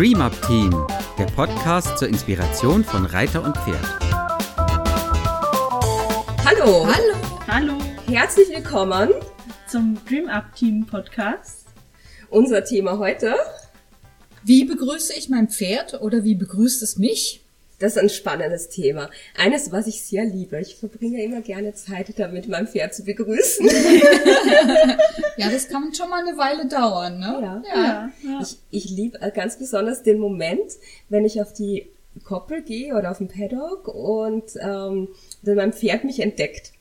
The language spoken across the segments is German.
Dream Up Team, der Podcast zur Inspiration von Reiter und Pferd. Hallo. Hallo. Hallo Herzlich willkommen. zum Dream Up Team Podcast. Unser Thema heute, Wie begrüße ich mein Pferd oder wie begrüßt es mich? Das ist ein spannendes Thema. Eines, was ich sehr liebe. Ich verbringe immer gerne Zeit damit, mein Pferd zu begrüßen. Ja, das kann schon mal eine Weile dauern, ne? Ja. Ja, ja. Ich, ich liebe ganz besonders den Moment, wenn ich auf die Koppel gehe oder auf den Paddock und ähm, dann mein Pferd mich entdeckt.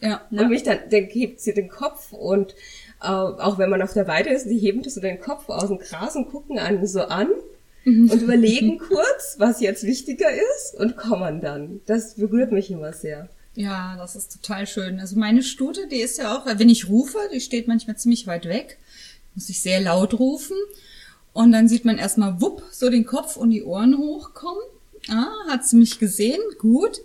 Ja. Und mich dann, dann hebt sie den Kopf und äh, auch wenn man auf der Weide ist, die heben so den Kopf aus dem Gras und gucken einen so an und überlegen kurz, was jetzt wichtiger ist und kommen dann. Das berührt mich immer sehr. Ja, das ist total schön. Also meine Stute, die ist ja auch, wenn ich rufe, die steht manchmal ziemlich weit weg, muss ich sehr laut rufen. Und dann sieht man erstmal wupp, so den Kopf und die Ohren hochkommen. Ah, hat sie mich gesehen? Gut.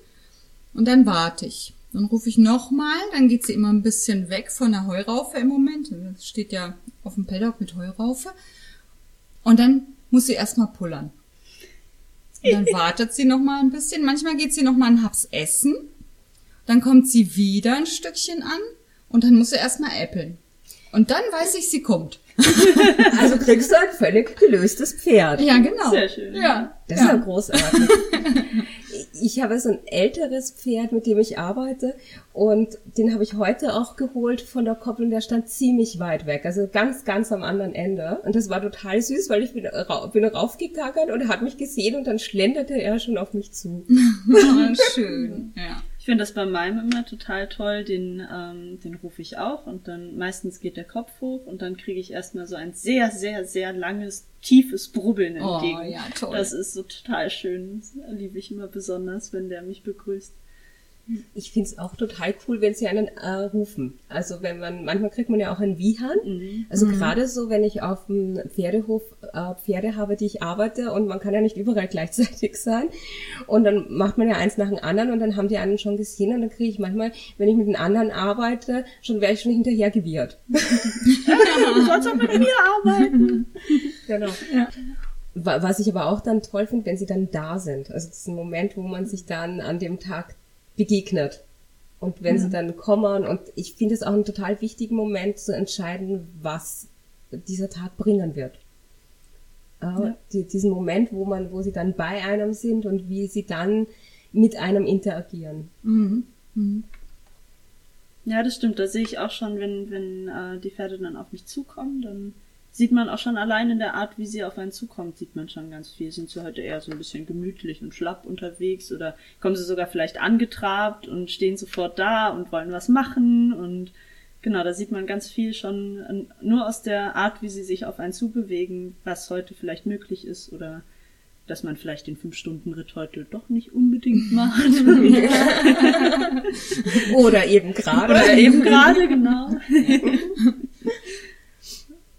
Und dann warte ich. Dann rufe ich nochmal, dann geht sie immer ein bisschen weg von der Heuraufe im Moment. Das steht ja auf dem Paddock mit Heuraufe. Und dann muss sie erstmal pullern. Und dann wartet sie noch mal ein bisschen. Manchmal geht sie noch mal einen Haps essen. Dann kommt sie wieder ein Stückchen an und dann muss sie erstmal äppeln. Und dann weiß ich, sie kommt. Also kriegst du ein völlig gelöstes Pferd. Ja, genau. Sehr schön. Ja. Das ist ja ja. großartig. Ich habe so ein älteres Pferd, mit dem ich arbeite und den habe ich heute auch geholt von der Koppel und der stand ziemlich weit weg, also ganz, ganz am anderen Ende. Und das war total süß, weil ich bin, ra bin raufgegackert und er hat mich gesehen und dann schlenderte er schon auf mich zu. Ah, schön. Ja. Ich finde das bei meinem immer total toll, den, ähm, den rufe ich auch und dann meistens geht der Kopf hoch und dann kriege ich erstmal so ein sehr, sehr, sehr langes, tiefes Brubbeln Oh, entgegen. ja, toll. Das ist so total schön. Das liebe ich immer besonders, wenn der mich begrüßt. Ich find's auch total cool, wenn sie einen äh, rufen. Also wenn man, manchmal kriegt man ja auch einen Wiehan. Also gerade so, wenn ich auf dem Pferdehof äh, Pferde habe, die ich arbeite und man kann ja nicht überall gleichzeitig sein. Und dann macht man ja eins nach dem anderen und dann haben die einen schon gesehen und dann kriege ich manchmal, wenn ich mit den anderen arbeite, schon wäre ich schon hinterher gewirrt. Du sollst auch mit mir arbeiten. Genau. Wa- Was ich aber auch dann toll finde, wenn sie dann da sind. Also das ist ein Moment, wo man sich dann an dem Tag begegnet. Und wenn sie dann kommen, und ich finde es auch einen total wichtigen Moment zu entscheiden, was dieser Tag bringen wird. Äh, die, diesen Moment, wo man, wo sie dann bei einem sind und wie sie dann mit einem interagieren. Ja, das stimmt. Da sehe ich auch schon, wenn, wenn äh, die Pferde dann auf mich zukommen, dann sieht man auch schon allein in der Art, wie sie auf einen zukommt, sieht man schon ganz viel. Sind sie heute eher so ein bisschen gemütlich und schlapp unterwegs oder kommen sie sogar vielleicht angetrabt und stehen sofort da und wollen was machen und genau, da sieht man ganz viel schon an- nur aus der Art, wie sie sich auf einen zubewegen, was heute vielleicht möglich ist oder dass man vielleicht den Fünf-Stunden-Ritt heute doch nicht unbedingt macht. Oder eben gerade. Oder eben gerade, genau.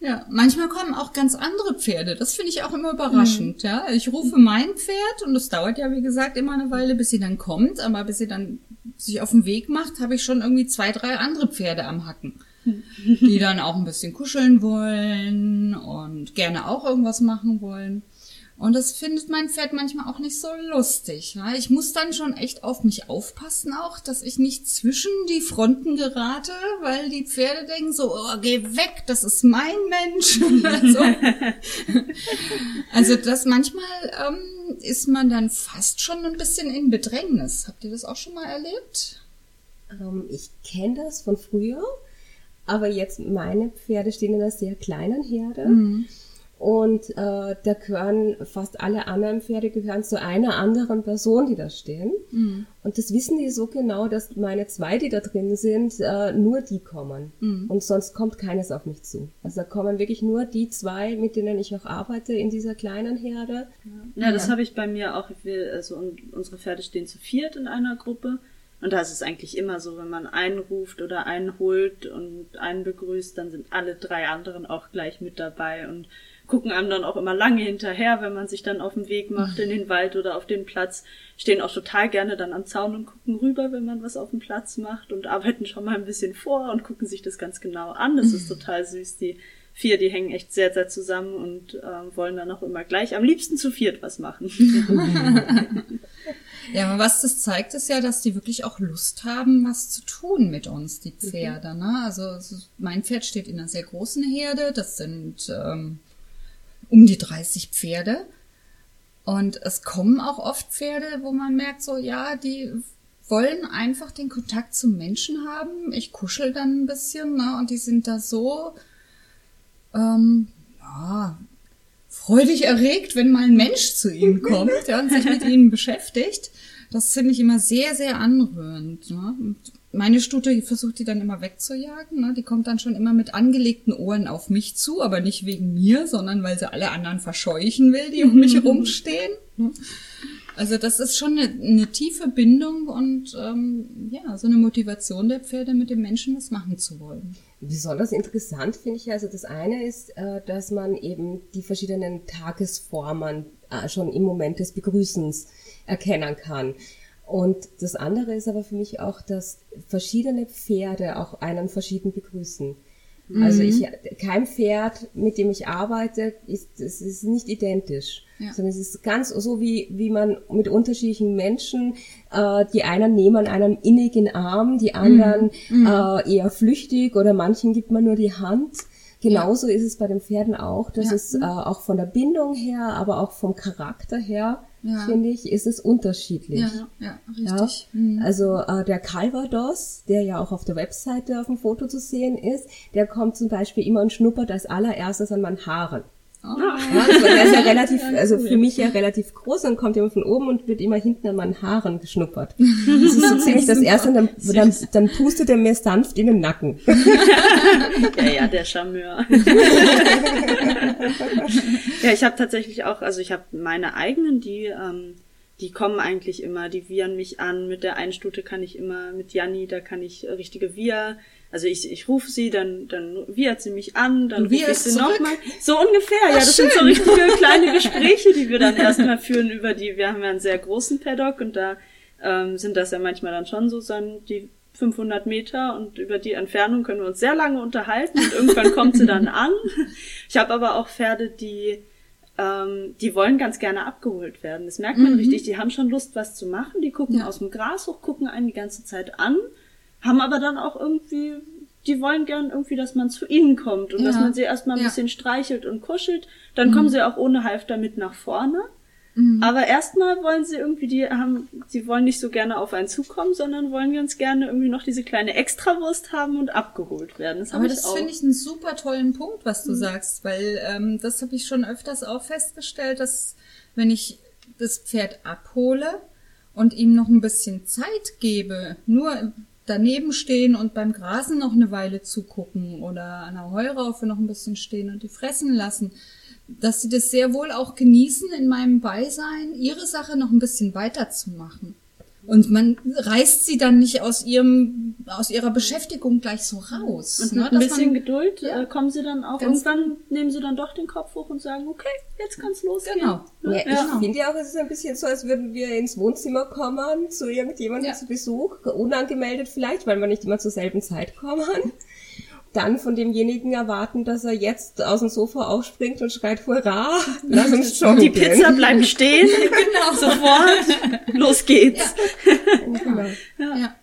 Ja, manchmal kommen auch ganz andere Pferde. Das finde ich auch immer überraschend. Ja, ich rufe mein Pferd und es dauert ja wie gesagt immer eine Weile, bis sie dann kommt. Aber bis sie dann sich auf den Weg macht, habe ich schon irgendwie zwei, drei andere Pferde am Hacken, die dann auch ein bisschen kuscheln wollen und gerne auch irgendwas machen wollen. Und das findet mein Pferd manchmal auch nicht so lustig. Ja? Ich muss dann schon echt auf mich aufpassen auch, dass ich nicht zwischen die Fronten gerate, weil die Pferde denken so, oh, geh weg, das ist mein Mensch. also, also das manchmal ähm, ist man dann fast schon ein bisschen in Bedrängnis. Habt ihr das auch schon mal erlebt? Ähm, ich kenne das von früher, aber jetzt meine Pferde stehen in einer sehr kleinen Herde. Und äh, da gehören fast alle anderen Pferde gehören zu einer anderen Person, die da stehen. Und das wissen die so genau, dass meine zwei, die da drin sind, äh, nur die kommen. Und sonst kommt keines auf mich zu. Also da kommen wirklich nur die zwei, mit denen ich auch arbeite in dieser kleinen Herde. Ja, das habe ich bei mir auch. Wir, also un- unsere Pferde stehen zu viert in einer Gruppe. Und da ist es eigentlich immer so, wenn man einen ruft oder einen holt und einen begrüßt, dann sind alle drei anderen auch gleich mit dabei. Und gucken einem dann auch immer lange hinterher, wenn man sich dann auf den Weg macht in den Wald oder auf den Platz. Stehen auch total gerne dann am Zaun und gucken rüber, wenn man was auf dem Platz macht und arbeiten schon mal ein bisschen vor und gucken sich das ganz genau an. Das ist total süß. Die vier, die hängen echt sehr, sehr zusammen und äh, wollen dann auch immer gleich am liebsten zu viert was machen. Ja, aber was das zeigt, ist ja, dass die wirklich auch Lust haben, was zu tun mit uns, die Pferde. Ne? Also mein Pferd steht in einer sehr großen Herde. Das sind ähm, um die 30 Pferde. Und es kommen auch oft Pferde, wo man merkt, so ja, die wollen einfach den Kontakt zum Menschen haben. Ich kuschel dann ein bisschen, ne? Und die sind da so ähm, ja, freudig erregt, wenn mal ein Mensch zu ihnen kommt ja, und sich mit ihnen beschäftigt. Das finde ich immer sehr, sehr anrührend. Ne? Und meine Stute versucht die dann immer wegzujagen. Ne? Die kommt dann schon immer mit angelegten Ohren auf mich zu, aber nicht wegen mir, sondern weil sie alle anderen verscheuchen will, die um mich rumstehen. Ne? Also das ist schon eine, eine tiefe Bindung und ähm, ja, so eine Motivation der Pferde, mit dem Menschen was machen zu wollen. Besonders interessant finde ich also das eine ist, äh, dass man eben die verschiedenen Tagesformen äh, schon im Moment des Begrüßens erkennen kann. Und das andere ist aber für mich auch, dass verschiedene Pferde auch einen verschieden begrüßen. Also ich, kein Pferd, mit dem ich arbeite, ist, es ist nicht identisch, Ja. sondern es ist ganz so wie, wie man mit unterschiedlichen Menschen, äh, die einen nehmen einen innigen Arm, die anderen Äh, eher flüchtig oder manchen gibt man nur die Hand. Genauso ist es bei den Pferden auch, dass Ja. es äh, auch von der Bindung her, aber auch vom Charakter her, Ja. finde ich, ist es unterschiedlich. Ja, ja, richtig. Mhm. also äh, der Calvados, der ja auch auf der Webseite auf dem Foto zu sehen ist, der kommt zum Beispiel immer und schnuppert als allererstes an meinen Haaren. Ah. Ja, also der ist ja relativ, also für mich ja relativ groß und kommt immer von oben und wird immer hinten an meinen Haaren geschnuppert. Das ist so ziemlich das erste und dann, dann, dann pustet er mir sanft in den Nacken. Ja, ja, der Charmeur. ja, ich habe tatsächlich auch, also ich habe meine eigenen, die, ähm, die kommen eigentlich immer, die wiehern mich an. Mit der einen Stute kann ich immer, mit Janni, da kann ich richtige Wir. Also ich, ich rufe sie, dann, dann wiehert sie mich an, dann rufe ich sie nochmal. So ungefähr, ja, das sind so schön. richtige kleine Gespräche, die wir dann erstmal führen über die, wir haben ja einen sehr großen Paddock und da ähm, sind das ja manchmal dann schon so dann die 500 Meter und über die Entfernung können wir uns sehr lange unterhalten und irgendwann kommt sie dann an. Ich habe aber auch Pferde, die ähm, die wollen ganz gerne abgeholt werden. Das merkt man richtig. Die haben schon Lust, was zu machen. Die gucken Mhm. Ja. aus dem Gras hoch, gucken einen die ganze Zeit an, haben aber dann auch irgendwie, die wollen gern irgendwie, dass man zu ihnen kommt und dass Ja. man sie erstmal ein Ja. Mhm. bisschen streichelt und kuschelt. Dann kommen sie auch ohne Halfter mit nach vorne. Aber erstmal wollen sie irgendwie, die haben, sie wollen nicht so gerne auf einen zukommen, sondern wollen ganz gerne irgendwie noch diese kleine Extrawurst haben und abgeholt werden. Das Aber das finde ich einen super tollen Punkt, was du sagst, weil ähm, das habe ich schon öfters auch festgestellt, dass wenn ich das Pferd abhole und ihm noch ein bisschen Zeit gebe, nur daneben stehen und beim Grasen noch eine Weile zugucken oder an der Heuraufe noch ein bisschen stehen und die fressen lassen, dass sie das sehr wohl auch genießen, in meinem Beisein ihre Sache noch ein bisschen weiterzumachen. Und man reißt sie dann nicht aus ihrem, aus ihrer Beschäftigung gleich so raus. Und ne? mit ein Dass bisschen man- Geduld Ja. äh, kommen sie dann auch. Ganz Irgendwann nehmen sie dann doch den Kopf hoch und sagen, okay, jetzt kann's losgehen. Genau. Ja, Ja. ich finde ja auch, es ist ein bisschen so, als würden wir ins Wohnzimmer kommen, zu irgendjemandem Ja. zu Besuch, unangemeldet vielleicht, weil wir nicht immer zur selben Zeit kommen. Dann von demjenigen erwarten, dass er jetzt aus dem Sofa aufspringt und schreit, hurra, lass uns joggen Die gehen. Pizza bleibt stehen. genau. Sofort. Los geht's. Genau. Ja.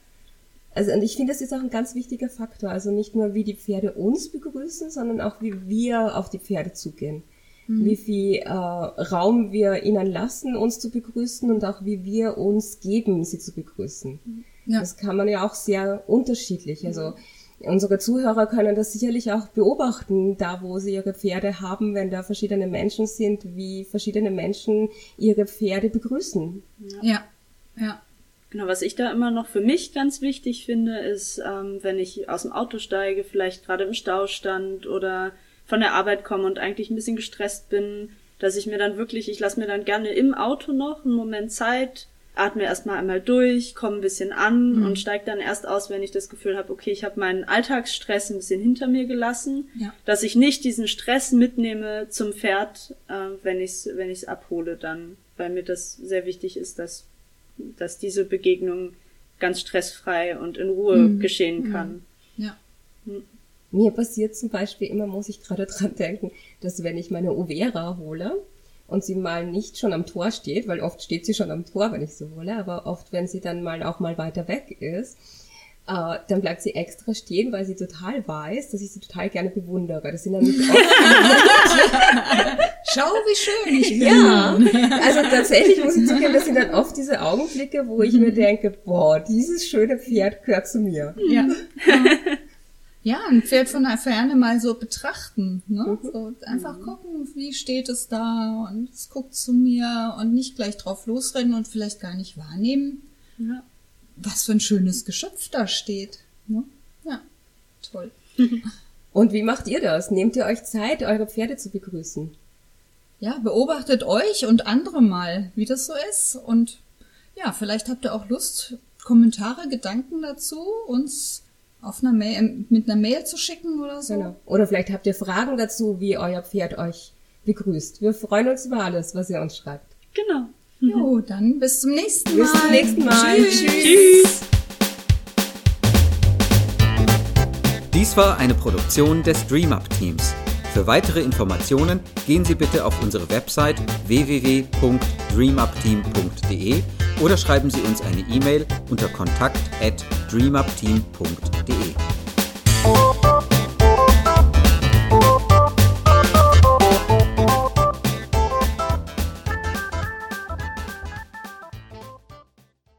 Also und ich finde, das ist auch ein ganz wichtiger Faktor. Also nicht nur, wie die Pferde uns begrüßen, sondern auch, wie wir auf die Pferde zugehen. Wie viel äh, Raum wir ihnen lassen, uns zu begrüßen und auch wie wir uns geben, sie zu begrüßen. Ja. Das kann man ja auch sehr unterschiedlich. Also unsere Zuhörer können das sicherlich auch beobachten, da wo sie ihre Pferde haben, wenn da verschiedene Menschen sind, wie verschiedene Menschen ihre Pferde begrüßen. Ja. Ja. Genau, was ich da immer noch für mich ganz wichtig finde, ist, ähm, wenn ich aus dem Auto steige, vielleicht gerade im Stau stand oder von der Arbeit komme und eigentlich ein bisschen gestresst bin, dass ich mir dann wirklich, ich lasse mir dann gerne im Auto noch einen Moment Zeit, atme erstmal einmal durch, komme ein bisschen an und steige dann erst aus, wenn ich das Gefühl habe, okay, ich habe meinen Alltagsstress ein bisschen hinter mir gelassen, Ja. dass ich nicht diesen Stress mitnehme zum Pferd, äh, wenn ich es wenn ich's abhole dann, weil mir das sehr wichtig ist, dass, dass diese Begegnung ganz stressfrei und in Ruhe geschehen kann. Ja. Mir passiert zum Beispiel immer, muss ich gerade dran denken, dass wenn ich meine Overa hole und sie mal nicht schon am Tor steht, weil oft steht sie schon am Tor, wenn ich sie hole, aber oft, wenn sie dann mal auch mal weiter weg ist, äh, dann bleibt sie extra stehen, weil sie total weiß, dass ich sie total gerne bewundere. Das sind nämlich oft Schau, wie schön ich bin. Ja, also tatsächlich muss ich zugeben, das sind dann oft diese Augenblicke, wo ich mir denke, boah, dieses schöne Pferd gehört zu mir. Ja. Ja, ein Pferd von der Ferne mal so betrachten. Ne? So einfach gucken, wie steht es da und es guckt zu mir und nicht gleich drauf losrennen und vielleicht gar nicht wahrnehmen, Ja. was für ein schönes Geschöpf da steht. Ne? Ja, toll. Und wie macht ihr das? Nehmt ihr euch Zeit, eure Pferde zu begrüßen? Ja, beobachtet euch und andere mal, wie das so ist. Und ja, vielleicht habt ihr auch Lust, Kommentare, Gedanken dazu, uns auf einer Mail, mit einer Mail zu schicken oder so. Genau. Oder vielleicht habt ihr Fragen dazu, wie euer Pferd euch begrüßt. Wir freuen uns über alles, was ihr uns schreibt. Genau. Jo, dann bis zum nächsten Mal. Bis zum nächsten Mal. Tschüss. Tschüss. Dies war eine Produktion des DreamUp Teams. Für weitere Informationen gehen Sie bitte auf unsere Website www.dreamupteam.de oder schreiben Sie uns eine E-Mail unter kontakt@dreamupteam.de. D.